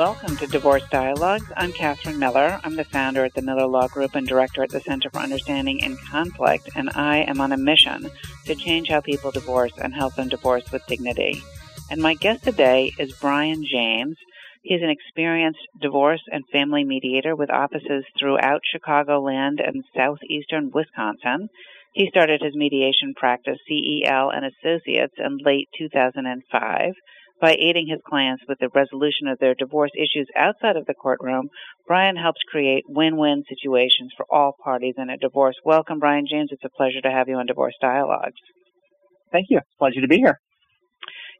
Welcome to Divorce Dialogues. I'm Catherine Miller. I'm the founder at the Miller Law Group and director at the Center for Understanding in Conflict, and I am on a mission to change how people divorce and help them divorce with dignity. And my guest today is Brian James. He's an experienced divorce and family mediator with offices throughout Chicagoland and southeastern Wisconsin. He started his mediation practice, CEL and Associates, in late 2005. By aiding his clients with the resolution of their divorce issues outside of the courtroom, Brian helps create win-win situations for all parties in a divorce. Welcome, Brian James. It's a pleasure to have you on Divorce Dialogues. Thank you. Pleasure to be here.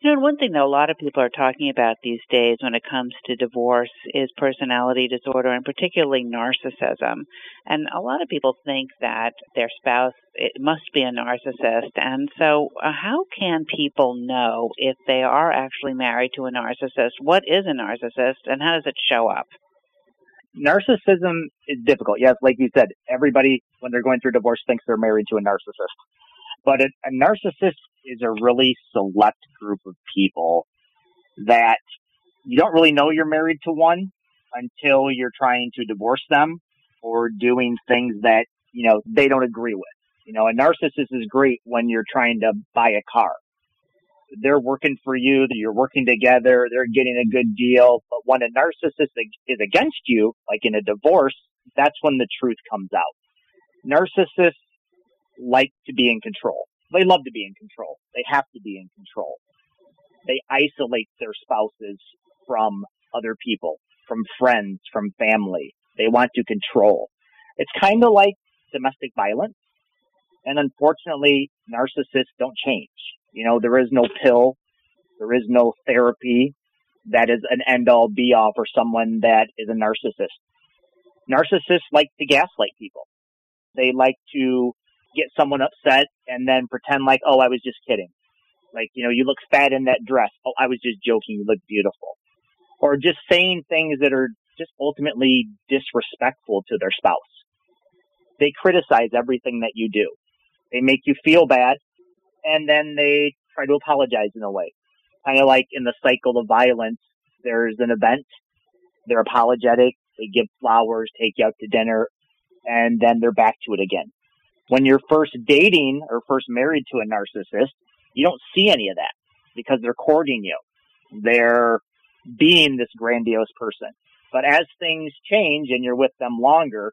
You know, one thing that a lot of people are talking about these days when it comes to divorce is personality disorder and particularly narcissism. And a lot of people think that their spouse it must be a narcissist. And so, uh, how can people know if they are actually married to a narcissist? What is a narcissist and how does it show up? Narcissism is difficult. Yes, like you said, everybody, when they're going through divorce, thinks they're married to a narcissist. But a, a narcissist is a really select group of people that you don't really know you're married to one until you're trying to divorce them or doing things that, you know, they don't agree with. You know, a narcissist is great when you're trying to buy a car. They're working for you, you're working together, they're getting a good deal. But when a narcissist is against you, like in a divorce, that's when the truth comes out. Narcissists like to be in control. They love to be in control. They have to be in control. They isolate their spouses from other people, from friends, from family. They want to control. It's kind of like domestic violence. And unfortunately, narcissists don't change. You know, there is no pill. There is no therapy that is an end all be all for someone that is a narcissist. Narcissists like to gaslight people. They like to get someone upset and then pretend like, oh, I was just kidding. Like, you know, you look fat in that dress. Oh, I was just joking. You look beautiful. Or just saying things that are just ultimately disrespectful to their spouse. They criticize everything that you do. They make you feel bad and then they try to apologize in a way. Kind of like in the cycle of violence, there's an event, they're apologetic, they give flowers, take you out to dinner, and then they're back to it again. When you're first dating or first married to a narcissist, you don't see any of that because they're courting you. They're being this grandiose person. But as things change and you're with them longer,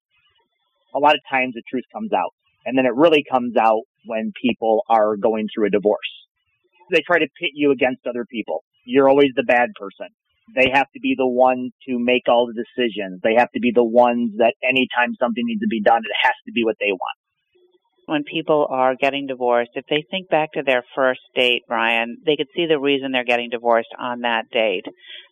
a lot of times the truth comes out. And then it really comes out when people are going through a divorce. They try to pit you against other people. You're always the bad person. They have to be the one to make all the decisions. They have to be the ones that anytime something needs to be done, it has to be what they want when people are getting divorced, if they think back to their first date, Brian, they could see the reason they're getting divorced on that date.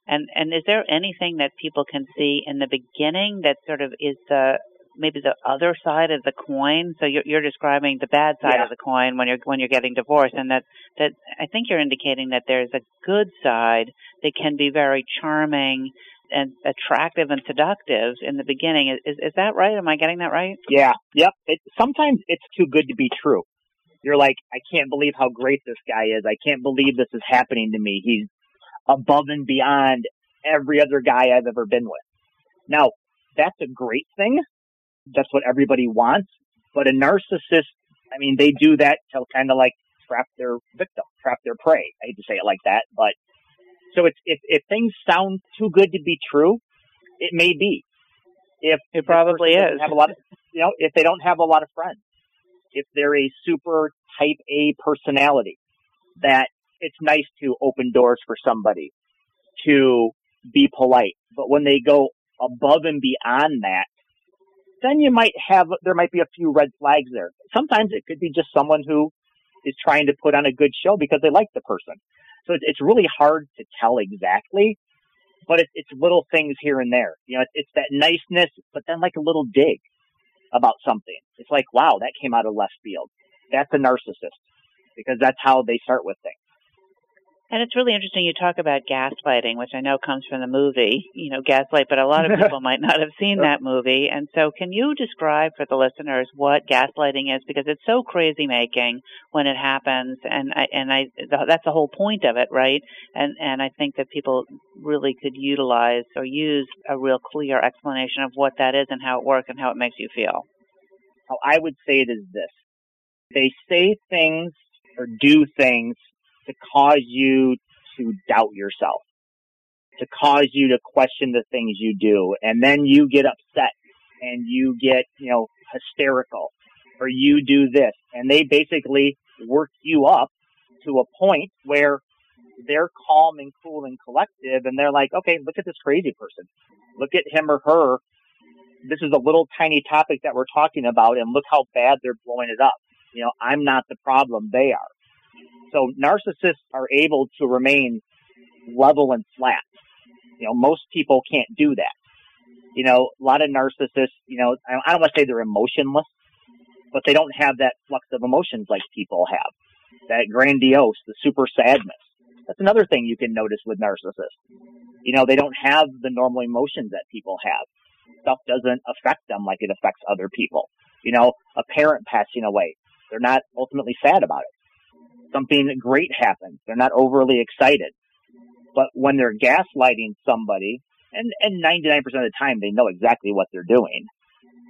And and is there anything that people can see in the beginning that sort of is the maybe the other side of the coin? So you're, you're describing the bad side yeah. of the coin when you're when you're getting divorced, and that that I think you're indicating that there's a good side that can be very charming and attractive and seductive in the beginning. Is, is that right? Am I getting that right? Yeah. Yep. It, sometimes it's too good to be true. You're like, I can't believe how great this guy is. I can't believe this is happening to me. He's above and beyond every other guy I've ever been with. Now, that's a great thing. That's what everybody wants. But a narcissist, I mean, they do that to kind of like trap their victim, trap their prey. I hate to say it like that, but so it's, if, if things sound too good to be true, it may be. If it probably is. Have a lot of, you know, if they don't have a lot of friends, if they're a super type A personality, that it's nice to open doors for somebody, to be polite. But when they go above and beyond that, then you might have, there might be a few red flags there. Sometimes it could be just someone who is trying to put on a good show because they like the person. So it's really hard to tell exactly. but it, it's little things here and there. You know, it's, it's that niceness, but then like a little dig about something. It's like, wow, that came out of left field. That's a narcissist because that's how they start with things. And it's really interesting you talk about gaslighting, which I know comes from the movie, you know, Gaslight, but a lot of people might not have seen that movie. And so can you describe for the listeners what gaslighting is because it's so crazy making when it happens and I and I that's the whole point of it, right? And and I think that people really could utilize or use a real clear explanation of what that is and how it works and how it makes you feel. How I would say it is this. They say things or do things to cause you to doubt yourself, to cause you to question the things you do. And then you get upset and you get, you know, hysterical or you do this. And they basically work you up to a point where they're calm and cool and collective and they're like, okay, look at this crazy person. Look at him or her. This is a little tiny topic that we're talking about and look how bad they're blowing it up. You know, I'm not the problem. They are. So narcissists are able to remain level and flat. You know, most people can't do that. You know, a lot of narcissists, you know, I don't want to say they're emotionless, but they don't have that flux of emotions like people have. That grandiose, the super sadness. That's another thing you can notice with narcissists. You know, they don't have the normal emotions that people have. Stuff doesn't affect them like it affects other people. You know, a parent passing away, they're not ultimately sad about it something great happens. They're not overly excited. But when they're gaslighting somebody, and, and 99% of the time they know exactly what they're doing,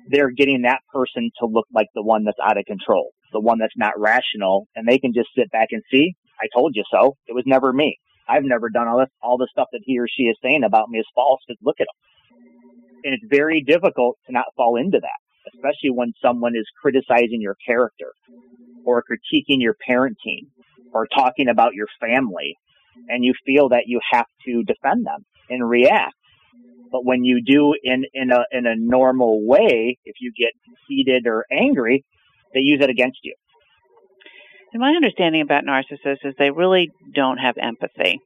they're getting that person to look like the one that's out of control, the one that's not rational, and they can just sit back and see, I told you so. It was never me. I've never done all this, all the stuff that he or she is saying about me is false because look at them. And it's very difficult to not fall into that, especially when someone is criticizing your character or critiquing your parenting or talking about your family and you feel that you have to defend them and react. But when you do in, in a in a normal way, if you get heated or angry, they use it against you. And my understanding about narcissists is they really don't have empathy.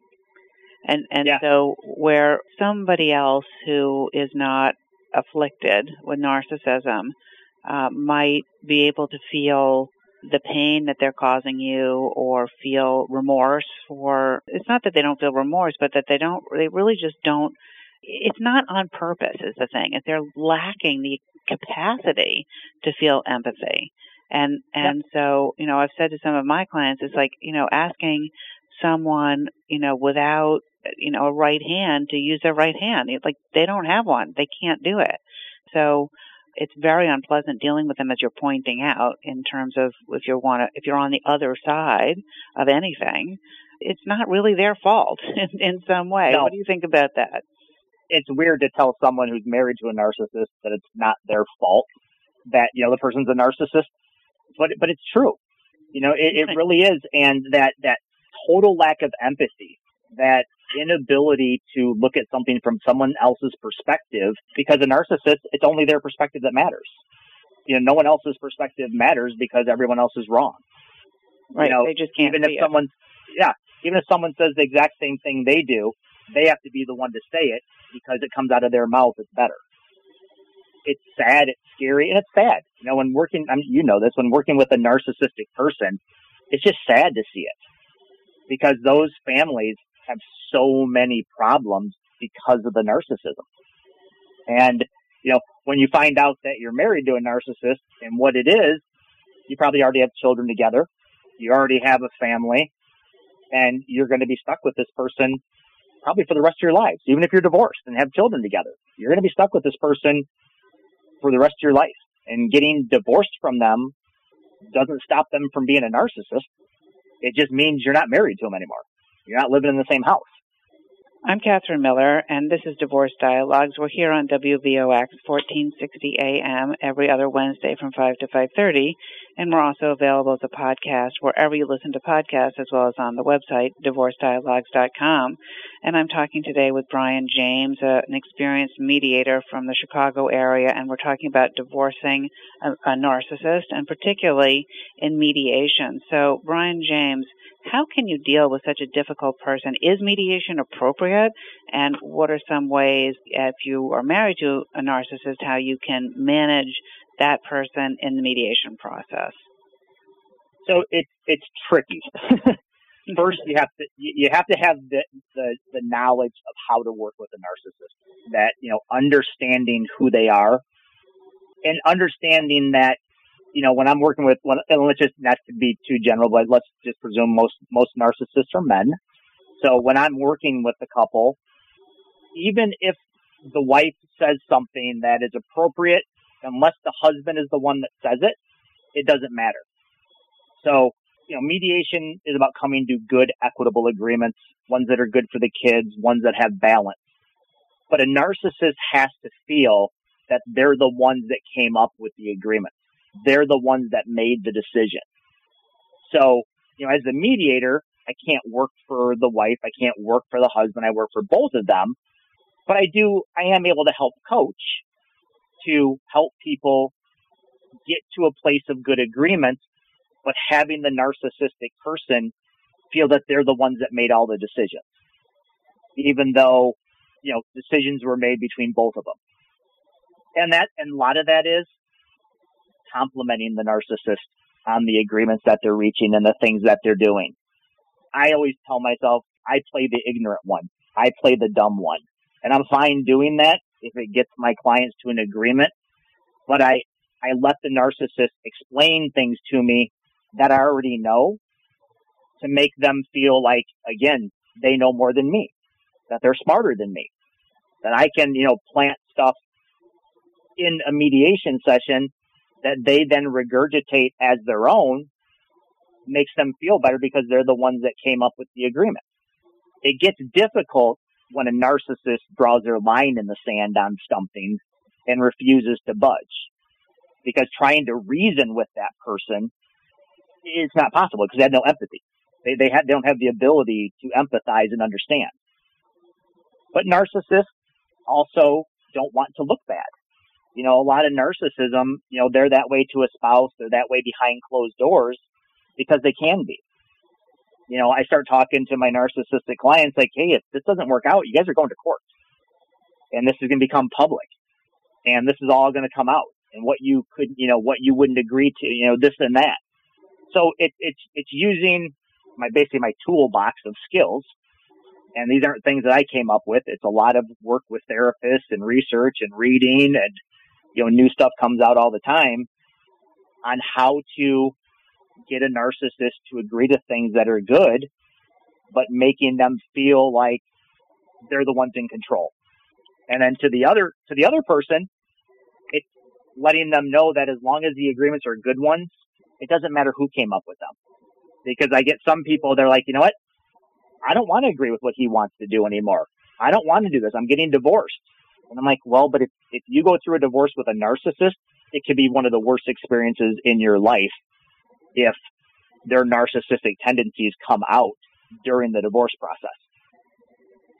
And and yeah. so where somebody else who is not afflicted with narcissism uh, might be able to feel the pain that they're causing you or feel remorse for it's not that they don't feel remorse but that they don't they really just don't it's not on purpose is the thing. If they're lacking the capacity to feel empathy. And and so you know i've said to some of my clients it's like you know asking someone you know without you know a right hand to use their right hand it's like they don't have one. They can't do it. So it's very unpleasant dealing with them as you're pointing out in terms of if you're want to if you're on the other side of anything it's not really their fault in, in some way. No. what do you think about that? It's weird to tell someone who's married to a narcissist that it's not their fault that you know the person's a narcissist but but it's true. You know it, it really is and that that total lack of empathy that inability to look at something from someone else's perspective because a narcissist, it's only their perspective that matters. You know, no one else's perspective matters because everyone else is wrong. Right. You know, they just can't even if someone, yeah, even if someone says the exact same thing they do, they have to be the one to say it because it comes out of their mouth. It's better. It's sad. It's scary, and it's sad. You know, when working, I mean, you know this, when working with a narcissistic person, it's just sad to see it because those families have so many problems because of the narcissism. And, you know, when you find out that you're married to a narcissist and what it is, you probably already have children together. You already have a family and you're going to be stuck with this person probably for the rest of your lives. Even if you're divorced and have children together, you're going to be stuck with this person for the rest of your life. And getting divorced from them doesn't stop them from being a narcissist. It just means you're not married to them anymore. You're not living in the same house. I'm Catherine Miller, and this is Divorce Dialogues. We're here on WVOX 1460 AM every other Wednesday from 5 to 5.30. And we're also available as a podcast wherever you listen to podcasts, as well as on the website, divorcedialogues.com. And I'm talking today with Brian James, uh, an experienced mediator from the Chicago area, and we're talking about divorcing a, a narcissist, and particularly in mediation. So, Brian James, how can you deal with such a difficult person? Is mediation appropriate? And what are some ways, if you are married to a narcissist, how you can manage that person in the mediation process? So it's it's tricky. First, you have to you have to have the, the the knowledge of how to work with a narcissist. That you know, understanding who they are, and understanding that you know when I'm working with one, and let's just not to be too general, but let's just presume most most narcissists are men. So when I'm working with a couple, even if the wife says something that is appropriate unless the husband is the one that says it, it doesn't matter. So, you know, mediation is about coming to good, equitable agreements, ones that are good for the kids, ones that have balance. But a narcissist has to feel that they're the ones that came up with the agreement. They're the ones that made the decision. So, you know, as the mediator, I can't work for the wife. I can't work for the husband. I work for both of them. But I do, I am able to help coach to help people get to a place of good agreement, but having the narcissistic person feel that they're the ones that made all the decisions, even though, you know, decisions were made between both of them. And that, and a lot of that is complimenting the narcissist on the agreements that they're reaching and the things that they're doing. I always tell myself, I play the ignorant one. I play the dumb one. And I'm fine doing that if it gets my clients to an agreement. But I, I let the narcissist explain things to me that I already know to make them feel like, again, they know more than me, that they're smarter than me, that I can, you know, plant stuff in a mediation session that they then regurgitate as their own makes them feel better because they're the ones that came up with the agreement. It gets difficult when a narcissist draws their line in the sand on something and refuses to budge. Because trying to reason with that person is not possible because they have no empathy. They, they, have, they don't have the ability to empathize and understand. But narcissists also don't want to look bad. You know, a lot of narcissism, you know, they're that way to a spouse, they're that way behind closed doors because they can be you know, I start talking to my narcissistic clients like, hey, if this doesn't work out, you guys are going to court. And this is going to become public. And this is all going to come out. And what you could, you know, what you wouldn't agree to, you know, this and that. So it, it's, it's using my, basically my toolbox of skills. And these aren't things that I came up with. It's a lot of work with therapists and research and reading and, you know, new stuff comes out all the time on how to get a narcissist to agree to things that are good, but making them feel like they're the ones in control. And then to the other to the other person, it's letting them know that as long as the agreements are good ones, it doesn't matter who came up with them. Because I get some people they're like, you know what? I don't want to agree with what he wants to do anymore. I don't want to do this. I'm getting divorced. And I'm like, well, but if, if you go through a divorce with a narcissist, it could be one of the worst experiences in your life if their narcissistic tendencies come out during the divorce process.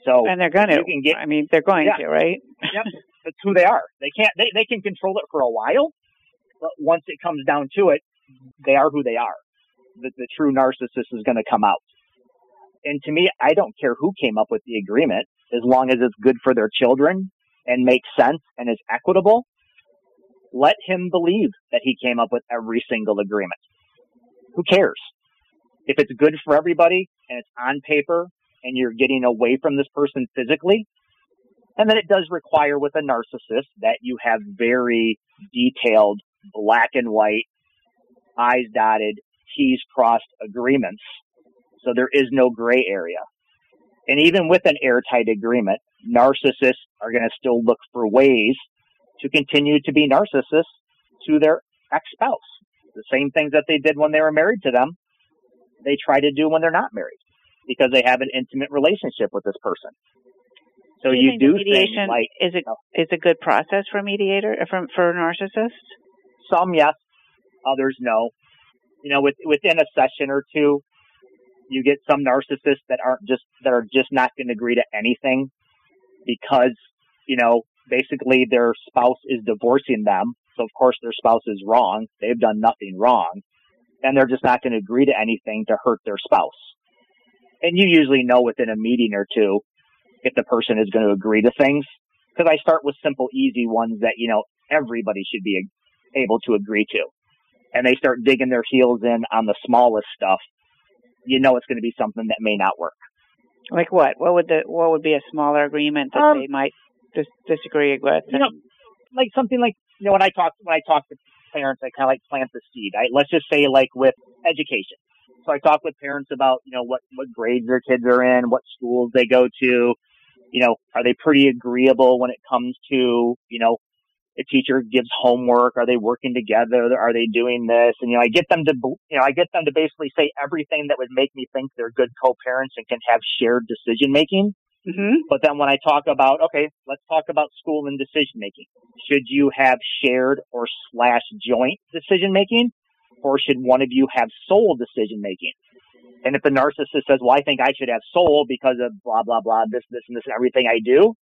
So and they're going to. Get, I mean, they're going yeah, to, right? yep, that's who they are. They can't. They they can control it for a while, but once it comes down to it, they are who they are. The, the true narcissist is going to come out. And to me, I don't care who came up with the agreement, as long as it's good for their children and makes sense and is equitable. Let him believe that he came up with every single agreement. Who cares? If it's good for everybody and it's on paper and you're getting away from this person physically, and then it does require with a narcissist that you have very detailed black and white, I's dotted, T's crossed agreements. So there is no gray area. And even with an airtight agreement, narcissists are going to still look for ways to continue to be narcissists to their ex-spouse. The same things that they did when they were married to them, they try to do when they're not married because they have an intimate relationship with this person. So do you, you do mediation like, is it is a good process for a mediator uh, for for a narcissist? Some yes, others no. you know, with, within a session or two, you get some narcissists that aren't just, that are just not going to agree to anything because, you know, basically their spouse is divorcing them. So of course their spouse is wrong. They've done nothing wrong and they're just not going to agree to anything to hurt their spouse. And you usually know within a meeting or two if the person is going to agree to things because I start with simple, easy ones that, you know, everybody should be able to agree to. And they start digging their heels in on the smallest stuff. You know, it's going to be something that may not work. Like what? What would the what would be a smaller agreement that um, they might dis- disagree with? You know, like something like you know when I talk when I talk to parents, I kind of like plant the seed. I, let's just say like with education. So I talk with parents about you know what what grades their kids are in, what schools they go to. You know, are they pretty agreeable when it comes to you know a teacher gives homework? Are they working together? Are they doing this? And, you know, I get them to, you know, I get them to basically say everything that would make me think they're good co-parents and can have shared decision making. Mm-hmm. But then when I talk about, okay, let's talk about school and decision making. Should you have shared or slash joint decision making? Or should one of you have sole decision making? And if the narcissist says, well, I think I should have sole because of blah, blah, blah, this, this, and this, and everything I do,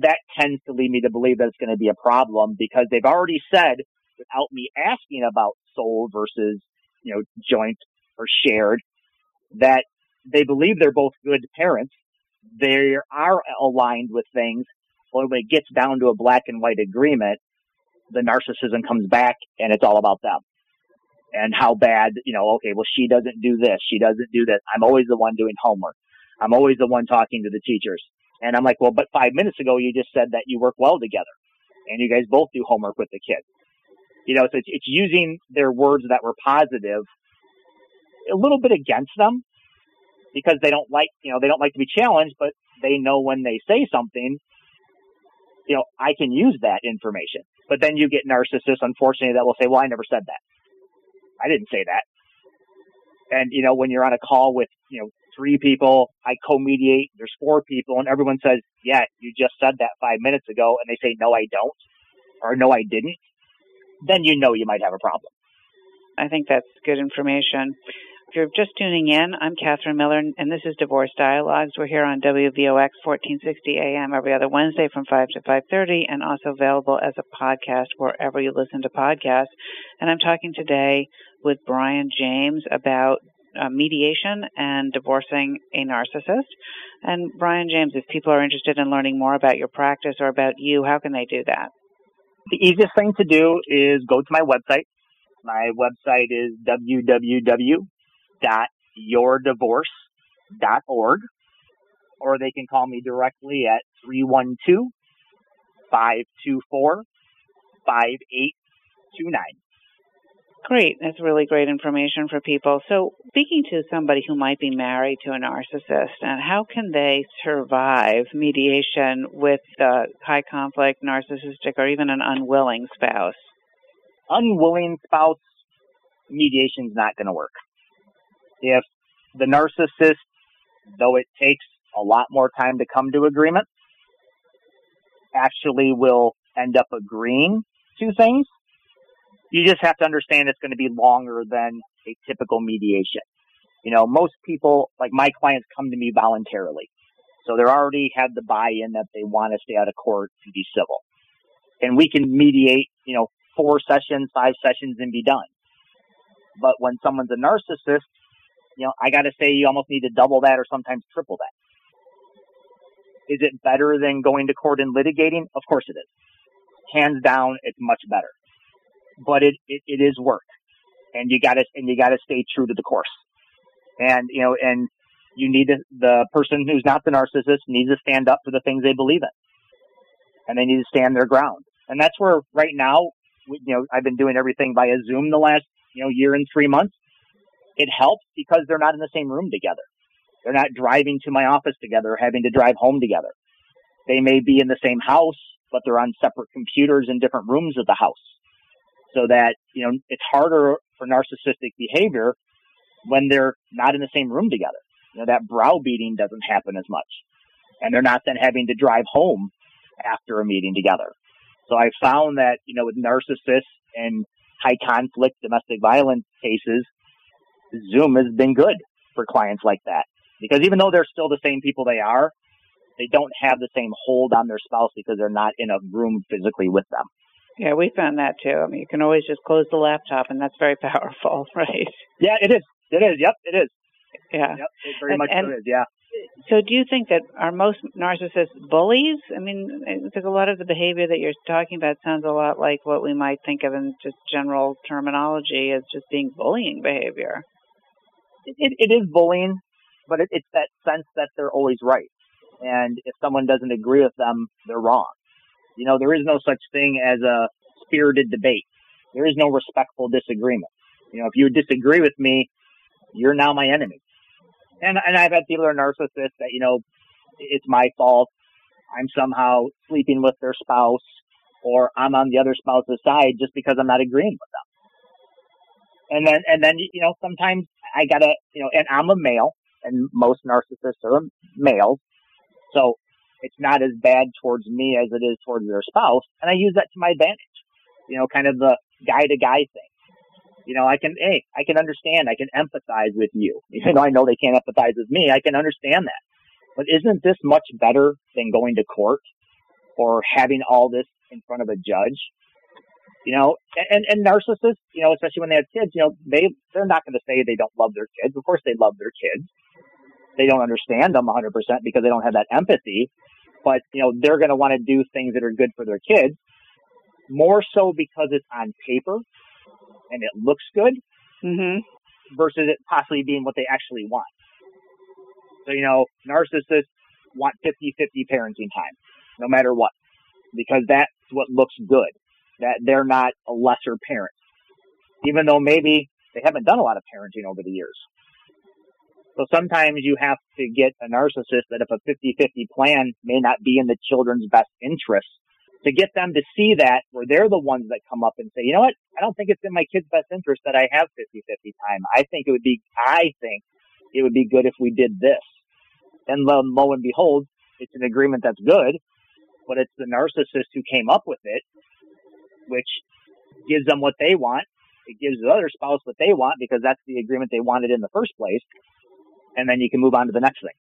that tends to lead me to believe that it's going to be a problem because they've already said without me asking about sole versus, you know, joint or shared that they believe they're both good parents. They are aligned with things. But when it gets down to a black and white agreement, the narcissism comes back and it's all about them and how bad, you know, okay, well, she doesn't do this. She doesn't do this. I'm always the one doing homework. I'm always the one talking to the teachers. And I'm like, well, but five minutes ago you just said that you work well together and you guys both do homework with the kids. You know, so it's, it's using their words that were positive a little bit against them because they don't like, you know, they don't like to be challenged, but they know when they say something, you know, I can use that information. But then you get narcissists, unfortunately, that will say, well, I never said that. I didn't say that. And, you know, when you're on a call with, you know, three people, I co-mediate, there's four people, and everyone says, yeah, you just said that five minutes ago, and they say, no, I don't, or no, I didn't, then you know you might have a problem. I think that's good information. If you're just tuning in, I'm Catherine Miller, and this is Divorce Dialogues. We're here on WVOX 1460 AM every other Wednesday from 5 to 5.30 and also available as a podcast wherever you listen to podcasts. And I'm talking today with Brian James about uh, mediation and divorcing a narcissist. And Brian James, if people are interested in learning more about your practice or about you, how can they do that? The easiest thing to do is go to my website. My website is www.yourdivorce.org, or they can call me directly at 312 524 5829. Great. That's really great information for people. So, speaking to somebody who might be married to a narcissist, and how can they survive mediation with a high conflict, narcissistic, or even an unwilling spouse? Unwilling spouse mediation is not going to work. If the narcissist, though it takes a lot more time to come to agreement, actually will end up agreeing to things, you just have to understand it's going to be longer than a typical mediation. You know, most people, like my clients, come to me voluntarily. So they already have the buy-in that they want to stay out of court and be civil. And we can mediate, you know, four sessions, five sessions and be done. But when someone's a narcissist, you know, I got to say you almost need to double that or sometimes triple that. Is it better than going to court and litigating? Of course it is. Hands down, it's much better but it, it, it is work and you gotta, and you gotta stay true to the course. And, you know, and you need to, the person who's not the narcissist needs to stand up for the things they believe in and they need to stand their ground. And that's where right now, you know, I've been doing everything via Zoom the last, you know, year and three months. It helps because they're not in the same room together. They're not driving to my office together or having to drive home together. They may be in the same house, but they're on separate computers in different rooms of the house so that, you know, it's harder for narcissistic behavior when they're not in the same room together. You know, that browbeating doesn't happen as much. And they're not then having to drive home after a meeting together. So I found that, you know, with narcissists and high conflict domestic violence cases, Zoom has been good for clients like that because even though they're still the same people they are, they don't have the same hold on their spouse because they're not in a room physically with them. Yeah, we found that too. I mean, you can always just close the laptop, and that's very powerful, right? Yeah, it is. It is. Yep, it is. Yeah. Yep, it very And- much and- so is. Yeah. So, do you think that are most narcissists bullies? I mean, because a lot of the behavior that you're talking about sounds a lot like what we might think of in just general terminology as just being bullying behavior. It, it, is bullying, but it, it's that sense that they're always right. And if someone doesn't agree with them, they're wrong. You know, there is no such thing as a spirited debate. There is no respectful disagreement. You know, if you disagree with me, you're now my enemy. And and I've had people are narcissists that, you know, it's my fault. I'm somehow sleeping with their spouse or I'm on the other spouse's side just because I'm not agreeing with them. And then and then you know, sometimes I gotta you know, and I'm a male and most narcissists are males. So it's not as bad towards me as it is towards their spouse. And I use that to my advantage. You know, kind of the guy to guy thing. You know, I can, hey, I can understand. I can empathize with you. Even though I know they can't empathize with me, I can understand that. But isn't this much better than going to court or having all this in front of a judge? You know, and, and narcissists, you know, especially when they have kids, you know, they, they're not going to say they don't love their kids. Of course they love their kids. They don't understand them 100% because they don't have that empathy. But, you know, they're going to want to do things that are good for their kids more so because it's on paper and it looks good Mm-hmm. versus it possibly being what they actually want. So, you know, narcissists want 50-50 parenting time, no matter what, because that's what looks good, that they're not a lesser parent, even though maybe they haven't done a lot of parenting over the years. So sometimes you have to get a narcissist that if a 50-50 plan may not be in the children's best interest, to get them to see that where they're the ones that come up and say, you know what, I don't think it's in my kid's best interest that I have 50-50 time. I think it would be, I think it would be good if we did this. And lo, lo and behold, it's an agreement that's good, but it's the narcissist who came up with it, which gives them what they want. It gives the other spouse what they want because that's the agreement they wanted in the first place. And then you can move on to the next thing.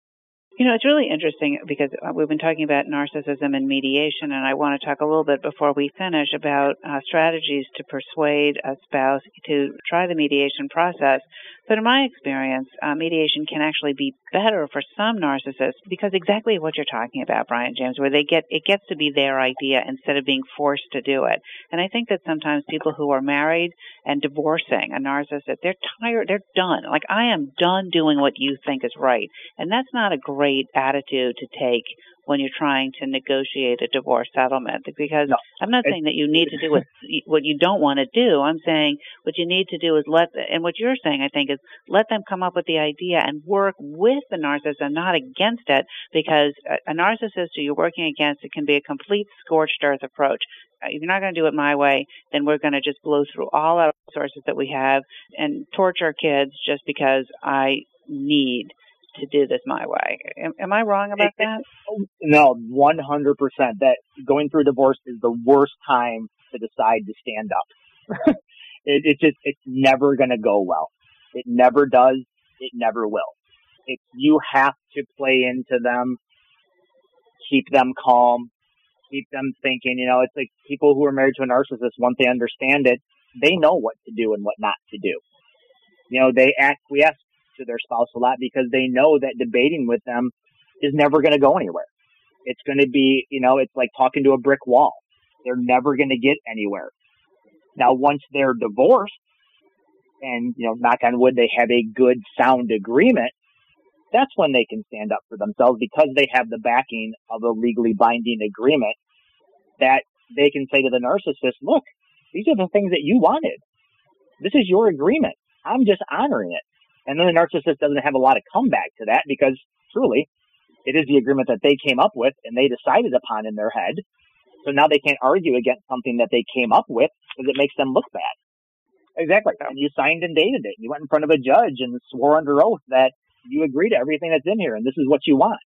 You know, it's really interesting because uh, we've been talking about narcissism and mediation, and I want to talk a little bit before we finish about uh, strategies to persuade a spouse to try the mediation process. But in my experience, uh, mediation can actually be better for some narcissists because exactly what you're talking about, Brian James, where they get it gets to be their idea instead of being forced to do it. And I think that sometimes people who are married and divorcing a narcissist, they're tired, they're done. Like I am done doing what you think is right, and that's not a great attitude to take when you're trying to negotiate a divorce settlement because No. I'm not saying that you need to do what what you don't want to do. I'm saying what you need to do is let and what you're saying I think is let them come up with the idea and work with the narcissist and not against it because a, a narcissist who you're working against it can be a complete scorched earth approach. Uh, If you're not going to do it my way, then we're going to just blow through all our resources that we have and torture kids just because I need to do this my way. Am, am I wrong about It- that? No, 100%. That going through divorce is the worst time to decide to stand up. it, it just, it's never going to go well. It never does. It never will. It, you have to play into them, keep them calm, keep them thinking, you know, it's like people who are married to a narcissist, once they understand it, they know what to do and what not to do. You know, they acquiesce to their spouse a lot because they know that debating with them is never going to go anywhere. It's going to be, you know, it's like talking to a brick wall. They're never going to get anywhere. Now, once they're divorced and, you know, knock on wood, they have a good sound agreement, that's when they can stand up for themselves because they have the backing of a legally binding agreement that they can say to the narcissist, look, these are the things that you wanted. This is your agreement. I'm just honoring it. And then the narcissist doesn't have a lot of comeback to that because truly it is the agreement that they came up with and they decided upon in their head. So now they can't argue against something that they came up with because it makes them look bad. Exactly. And you signed and dated it. You went in front of a judge and swore under oath that you agree to everything that's in here and this is what you want.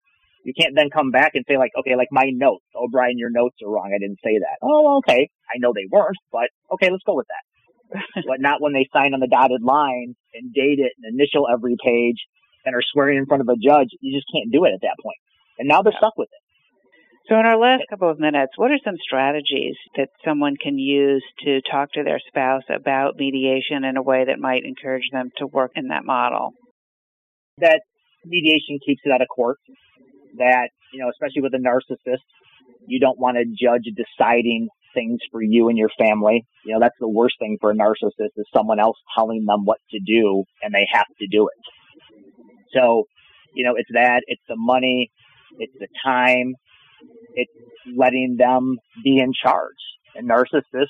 You can't then come back and say like, okay, like my notes. Oh, Brian, your notes are wrong. I didn't say that. Oh, okay. I know they weren't, but okay, let's go with that. but not when they sign on the dotted line and date it and initial every page and are swearing in front of a judge. You just can't do it at that point. And now they're stuck with it. So, in our last couple of minutes, what are some strategies that someone can use to talk to their spouse about mediation in a way that might encourage them to work in that model? That mediation keeps it out of court. That, you know, especially with a narcissist, you don't want a judge deciding things for you and your family. You know, that's the worst thing for a narcissist is someone else telling them what to do and they have to do it. So, you know, it's that, it's the money, it's the time, it's letting them be in charge. And narcissists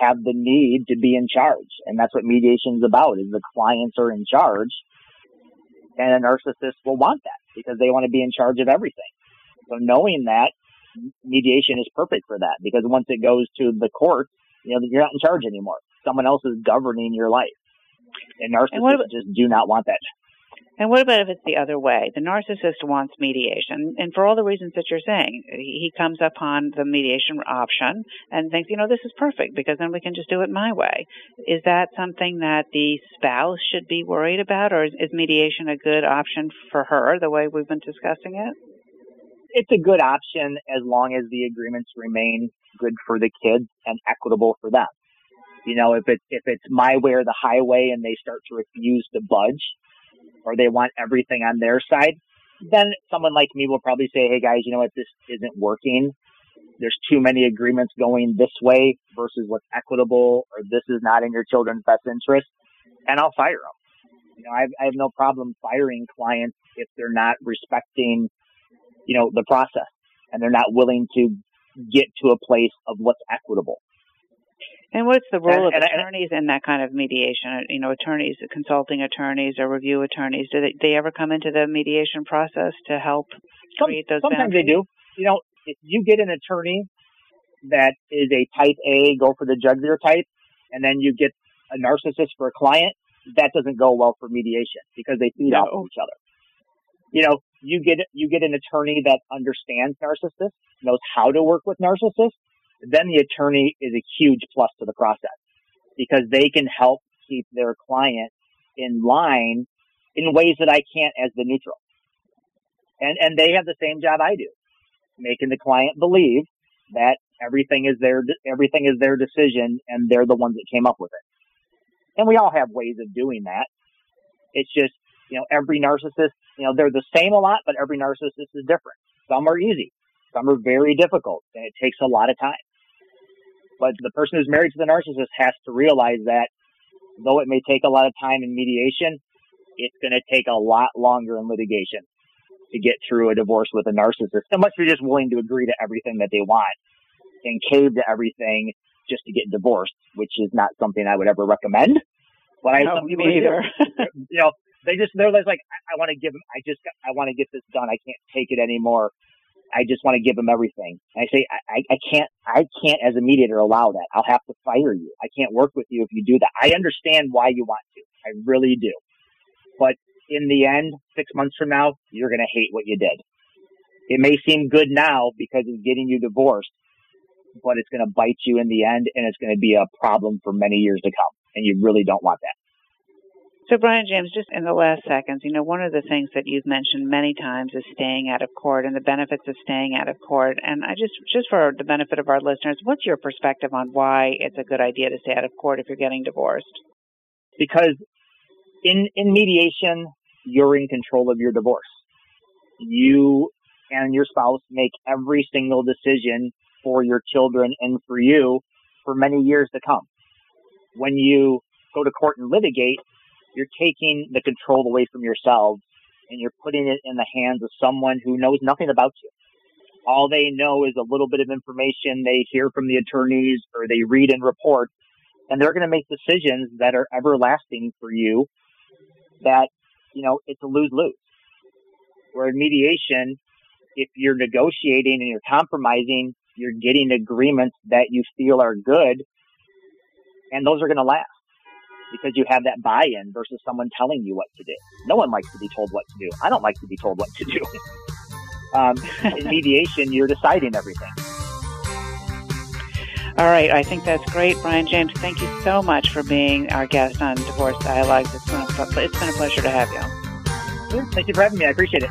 have the need to be in charge. And that's what mediation is about is the clients are in charge. And a narcissist will want that because they want to be in charge of everything. So knowing that mediation is perfect for that because once it goes to the court, you know, you're not in charge anymore. Someone else is governing your life. And narcissists and about, just do not want that. And what about if it's the other way? The narcissist wants mediation, and for all the reasons that you're saying, he comes upon the mediation option and thinks, you know, this is perfect because then we can just do it my way. Is that something that the spouse should be worried about, or is, is mediation a good option for her, the way we've been discussing it? It's a good option as long as the agreements remain good for the kids and equitable for them. You know, if it's if it's my way or the highway and they start to refuse to budge, or they want everything on their side, then someone like me will probably say, Hey guys, you know what? This isn't working. There's too many agreements going this way versus what's equitable, or this is not in your children's best interest. And I'll fire them. You know, I have, I have no problem firing clients if they're not respecting, you know, the process and they're not willing to get to a place of what's equitable. And what's the role and, of and, attorneys and, in that kind of mediation? Uh, you know, attorneys, consulting attorneys or review attorneys, do they, they ever come into the mediation process to help some, create those Sometimes boundaries? they do. You know, if you get an attorney that is a type A, go for the jugular type, and then you get a narcissist for a client, that doesn't go well for mediation because they feed no. off of each other. You know, you get you get an attorney that understands narcissists, knows how to work with narcissists, then the attorney is a huge plus to the process because they can help keep their client in line in ways that I can't as the neutral. And, and they have the same job I do, making the client believe that everything is their, everything is their decision and they're the ones that came up with it. And we all have ways of doing that. It's just, you know, every narcissist, you know, they're the same a lot, but every narcissist is different. Some are easy. Some are very difficult and it takes a lot of time. But the person who's married to the narcissist has to realize that though it may take a lot of time in mediation, it's going to take a lot longer in litigation to get through a divorce with a narcissist unless you're just willing to agree to everything that they want and cave to everything just to get divorced, which is not something I would ever recommend. But I no, some people either. you know, they just they're like, I, I want to give them. I just I want to get this done. I can't take it anymore. I just want to give them everything. And I say, I, I can't, I can't as a mediator allow that. I'll have to fire you. I can't work with you if you do that. I understand why you want to. I really do. But in the end, six months from now, you're going to hate what you did. It may seem good now because it's getting you divorced, but it's going to bite you in the end and it's going to be a problem for many years to come. And you really don't want that. So, Brian James, just in the last seconds, you know, one of the things that you've mentioned many times is staying out of court and the benefits of staying out of court. And I just, just for the benefit of our listeners, what's your perspective on why it's a good idea to stay out of court if you're getting divorced? Because in, in mediation, you're in control of your divorce. You and your spouse make every single decision for your children and for you for many years to come. When you go to court and litigate, you're taking the control away from yourselves and you're putting it in the hands of someone who knows nothing about you. All they know is a little bit of information they hear from the attorneys or they read in reports, and they're going to make decisions that are everlasting for you that, you know, it's a lose lose. Where in mediation, if you're negotiating and you're compromising, you're getting agreements that you feel are good, and those are going to last because you have that buy-in versus someone telling you what to do. No one likes to be told what to do. I don't like to be told what to do. um, in mediation, you're deciding everything. All right, I think that's great, Brian James. Thank you so much for being our guest on Divorce Dialogues. It's been a, it's been a pleasure to have you. Thank you for having me. I appreciate it.